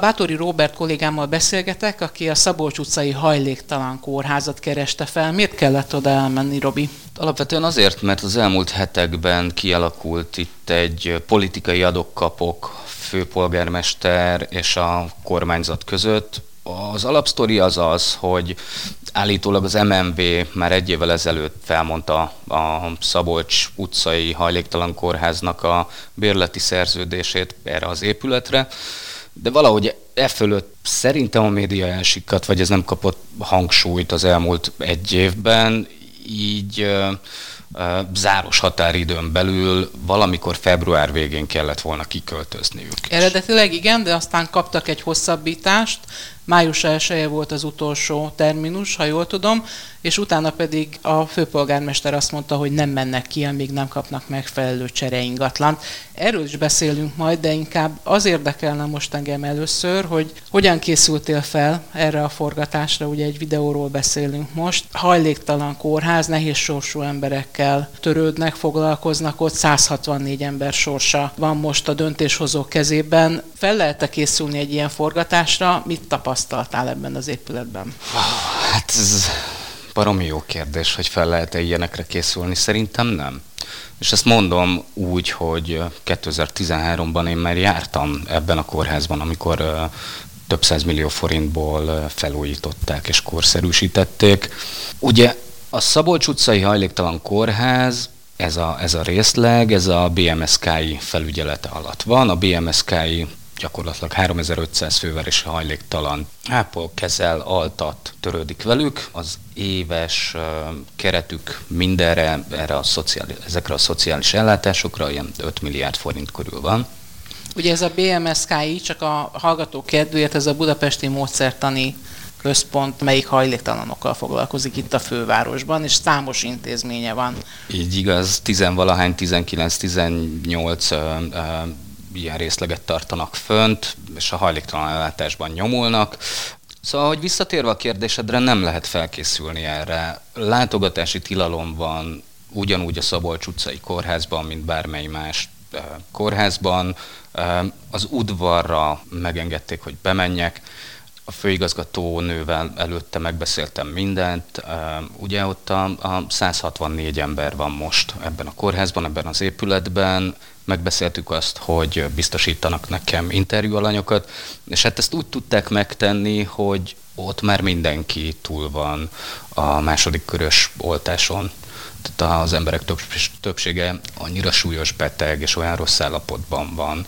Bátori Robert kollégámmal beszélgetek, aki a Szabolcs utcai hajléktalan kórházat kereste fel. Miért kellett oda elmenni, Robi? Alapvetően azért, mert az elmúlt hetekben kialakult itt egy politikai adokkapok főpolgármester és a kormányzat között. Az alapsztori az az, hogy állítólag az MMV már egy évvel ezelőtt felmondta a Szabolcs utcai hajléktalan kórháznak a bérleti szerződését erre az épületre, de valahogy e fölött szerintem a média elsikadt, vagy ez nem kapott hangsúlyt az elmúlt egy évben, így záros határidőn belül valamikor február végén kellett volna kiköltözniük. Eredetileg igen, de aztán kaptak egy hosszabbítást, május 1 volt az utolsó terminus, ha jól tudom, és utána pedig a főpolgármester azt mondta, hogy nem mennek ki, amíg nem kapnak megfelelő csereingatlant. Erről is beszélünk majd, de inkább az érdekelne most engem először, hogy hogyan készültél fel erre a forgatásra, ugye egy videóról beszélünk most. Hajléktalan kórház, nehéz sorsú emberekkel törődnek, foglalkoznak ott, 164 ember sorsa van most a döntéshozók kezében. Fel lehet készülni egy ilyen forgatásra? Mit tapasztaltál ebben az épületben? Hát ez baromi jó kérdés, hogy fel lehet-e ilyenekre készülni. Szerintem nem. És ezt mondom úgy, hogy 2013-ban én már jártam ebben a kórházban, amikor több millió forintból felújították és korszerűsítették. Ugye a Szabolcs utcai hajléktalan kórház ez a, ez a részleg, ez a BMSK-i felügyelete alatt van. A BMSK-i gyakorlatilag 3500 fővel és hajléktalan ápol, kezel, altat, törődik velük. Az éves keretük mindenre, erre a szociális, ezekre a szociális ellátásokra ilyen 5 milliárd forint körül van. Ugye ez a BMSKI, csak a hallgató kedvéért, ez a budapesti módszertani központ, melyik hajléktalanokkal foglalkozik itt a fővárosban, és számos intézménye van. Így igaz, tizenvalahány, 19-18 ilyen részleget tartanak fönt, és a hajléktalan ellátásban nyomulnak. Szóval, hogy visszatérve a kérdésedre, nem lehet felkészülni erre. Látogatási tilalom van ugyanúgy a Szabolcs utcai kórházban, mint bármely más kórházban. Az udvarra megengedték, hogy bemenjek. A főigazgató nővel előtte megbeszéltem mindent. Ugye ott a 164 ember van most ebben a kórházban, ebben az épületben megbeszéltük azt, hogy biztosítanak nekem interjúalanyokat, és hát ezt úgy tudták megtenni, hogy ott már mindenki túl van a második körös oltáson. Tehát az emberek többsége annyira súlyos beteg és olyan rossz állapotban van,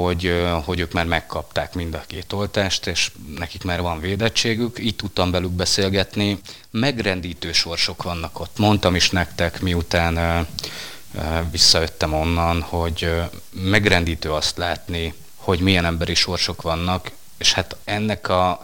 hogy, hogy ők már megkapták mind a két oltást, és nekik már van védettségük. Itt tudtam velük beszélgetni. Megrendítő sorsok vannak ott. Mondtam is nektek, miután visszajöttem onnan, hogy megrendítő azt látni, hogy milyen emberi sorsok vannak, és hát ennek a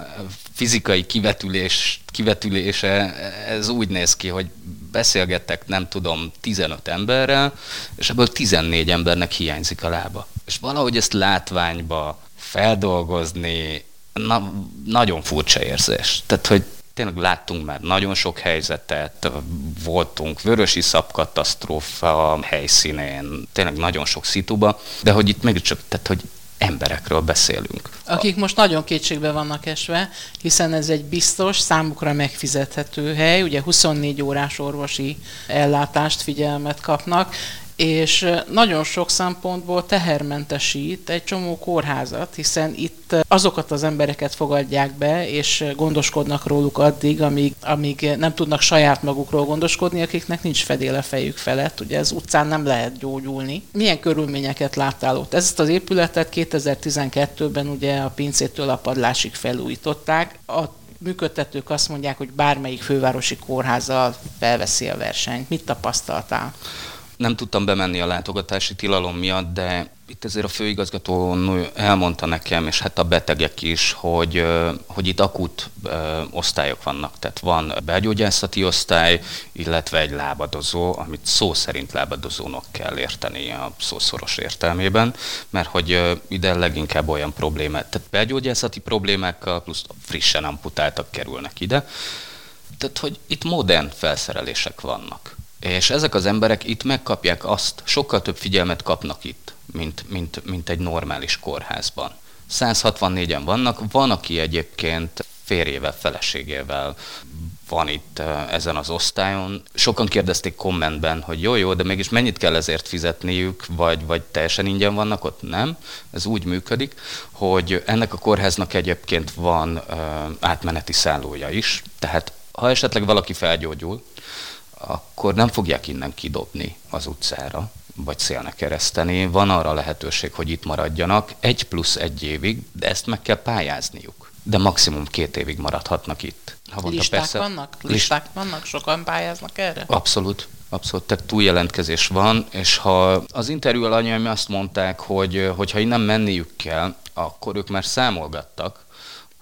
fizikai kivetülés, kivetülése, ez úgy néz ki, hogy beszélgettek, nem tudom, 15 emberrel, és ebből 14 embernek hiányzik a lába. És valahogy ezt látványba feldolgozni, na, nagyon furcsa érzés. Tehát, hogy tényleg láttunk már nagyon sok helyzetet, voltunk vörösi szabkatasztrófa helyszínén, tényleg nagyon sok szituba, de hogy itt mégiscsak, tehát hogy emberekről beszélünk. Akik most nagyon kétségbe vannak esve, hiszen ez egy biztos, számukra megfizethető hely, ugye 24 órás orvosi ellátást, figyelmet kapnak, és nagyon sok szempontból tehermentesít egy csomó kórházat, hiszen itt azokat az embereket fogadják be, és gondoskodnak róluk addig, amíg, amíg nem tudnak saját magukról gondoskodni, akiknek nincs fedéle fejük felett. Ugye ez utcán nem lehet gyógyulni. Milyen körülményeket láttál ott? Ezt az épületet 2012-ben ugye a pincétől a padlásig felújították. A működtetők azt mondják, hogy bármelyik fővárosi kórházzal felveszi a versenyt. Mit tapasztaltál? Nem tudtam bemenni a látogatási tilalom miatt, de itt ezért a főigazgató elmondta nekem, és hát a betegek is, hogy, hogy itt akut osztályok vannak. Tehát van belgyógyászati osztály, illetve egy lábadozó, amit szó szerint lábadozónak kell érteni a szószoros értelmében, mert hogy ide leginkább olyan problémák, tehát belgyógyászati problémákkal plusz frissen amputáltak kerülnek ide. Tehát, hogy itt modern felszerelések vannak. És ezek az emberek itt megkapják azt, sokkal több figyelmet kapnak itt, mint, mint, mint egy normális kórházban. 164-en vannak, van, aki egyébként férjével, feleségével van itt ezen az osztályon. Sokan kérdezték kommentben, hogy jó, jó, de mégis mennyit kell ezért fizetniük, vagy, vagy teljesen ingyen vannak ott? Nem. Ez úgy működik, hogy ennek a kórháznak egyébként van uh, átmeneti szállója is, tehát ha esetleg valaki felgyógyul, akkor nem fogják innen kidobni az utcára, vagy szélnek kereszteni. Van arra lehetőség, hogy itt maradjanak egy plusz egy évig, de ezt meg kell pályázniuk. De maximum két évig maradhatnak itt. Havonta Listák persze, vannak? Listák list... vannak? Sokan pályáznak erre? Abszolút. Abszolút, tehát túljelentkezés van, és ha az interjú alanyaim azt mondták, hogy ha innen menniük kell, akkor ők már számolgattak,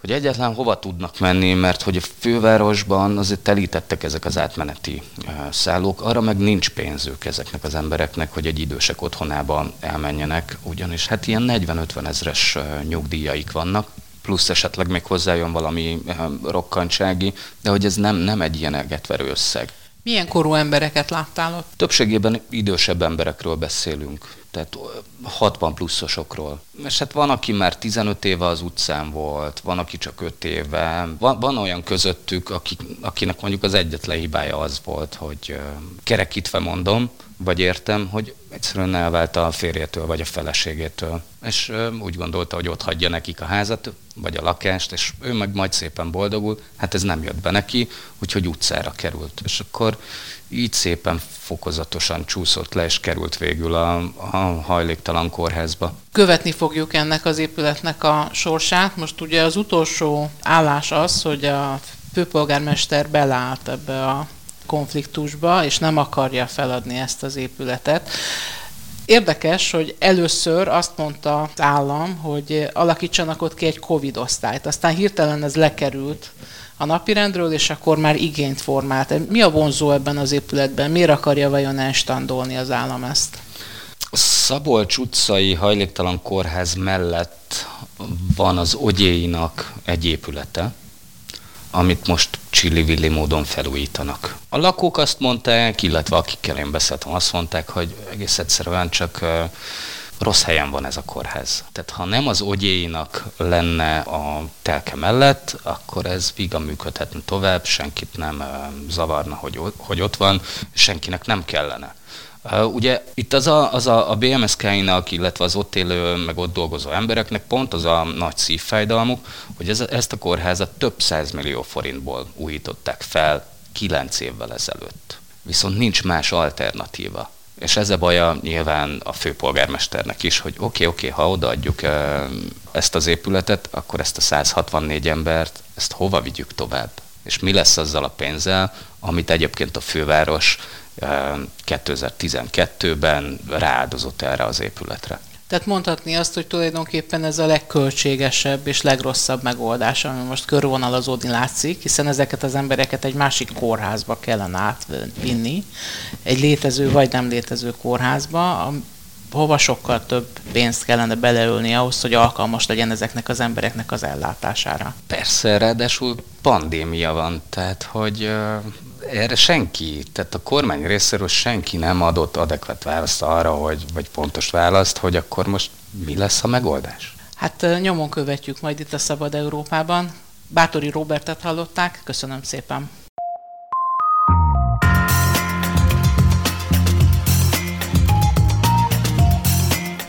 hogy egyetlen hova tudnak menni, mert hogy a fővárosban azért telítettek ezek az átmeneti szállók, arra meg nincs pénzük ezeknek az embereknek, hogy egy idősek otthonába elmenjenek, ugyanis hát ilyen 40-50 ezres nyugdíjaik vannak, plusz esetleg még hozzájön valami rokkantsági, de hogy ez nem, nem egy ilyen elgetverő összeg. Milyen korú embereket láttál ott? Többségében idősebb emberekről beszélünk, tehát 60 pluszosokról. És hát van, aki már 15 éve az utcán volt, van, aki csak 5 éve. Van, van olyan közöttük, akik, akinek mondjuk az egyetlen hibája az volt, hogy kerekítve mondom, vagy értem, hogy egyszerűen elvált a férjétől vagy a feleségétől. És úgy gondolta, hogy ott hagyja nekik a házat, vagy a lakást, és ő meg majd szépen boldogul. Hát ez nem jött be neki, úgyhogy utcára került. És akkor így szépen fokozatosan csúszott le, és került végül a, a hajléktalan kórházba. Követni fogjuk ennek az épületnek a sorsát. Most ugye az utolsó állás az, hogy a főpolgármester beleállt ebbe a konfliktusba, és nem akarja feladni ezt az épületet. Érdekes, hogy először azt mondta az állam, hogy alakítsanak ott ki egy Covid osztályt, aztán hirtelen ez lekerült a napirendről, és akkor már igényt formált. Mi a vonzó ebben az épületben? Miért akarja vajon elstandolni az állam ezt? Szabolcs utcai hajléktalan kórház mellett van az Ogyéinak egy épülete, amit most csillivilli módon felújítanak. A lakók azt mondták, illetve akikkel én beszéltem, azt mondták, hogy egész egyszerűen csak rossz helyen van ez a kórház. Tehát ha nem az ogyéinak lenne a telke mellett, akkor ez viga működhetne tovább, senkit nem zavarna, hogy, ott van, senkinek nem kellene. Uh, ugye itt az a, az a, a BMSK-inak, illetve az ott élő, meg ott dolgozó embereknek pont az a nagy szívfájdalmuk, hogy ez, ezt a kórházat több millió forintból újították fel kilenc évvel ezelőtt. Viszont nincs más alternatíva. És ez a baja nyilván a főpolgármesternek is, hogy oké, okay, oké, okay, ha odaadjuk ezt az épületet, akkor ezt a 164 embert, ezt hova vigyük tovább? És mi lesz azzal a pénzzel, amit egyébként a főváros 2012-ben rááldozott erre az épületre. Tehát mondhatni azt, hogy tulajdonképpen ez a legköltségesebb és legrosszabb megoldás, ami most körvonalazódni látszik, hiszen ezeket az embereket egy másik kórházba kellene átvinni, egy létező vagy nem létező kórházba, hova sokkal több pénzt kellene beleölni ahhoz, hogy alkalmas legyen ezeknek az embereknek az ellátására. Persze, ráadásul pandémia van, tehát hogy erre senki, tehát a kormány részéről senki nem adott adekvát választ arra, hogy, vagy pontos választ, hogy akkor most mi lesz a megoldás? Hát nyomon követjük majd itt a Szabad Európában. Bátori Robertet hallották, köszönöm szépen.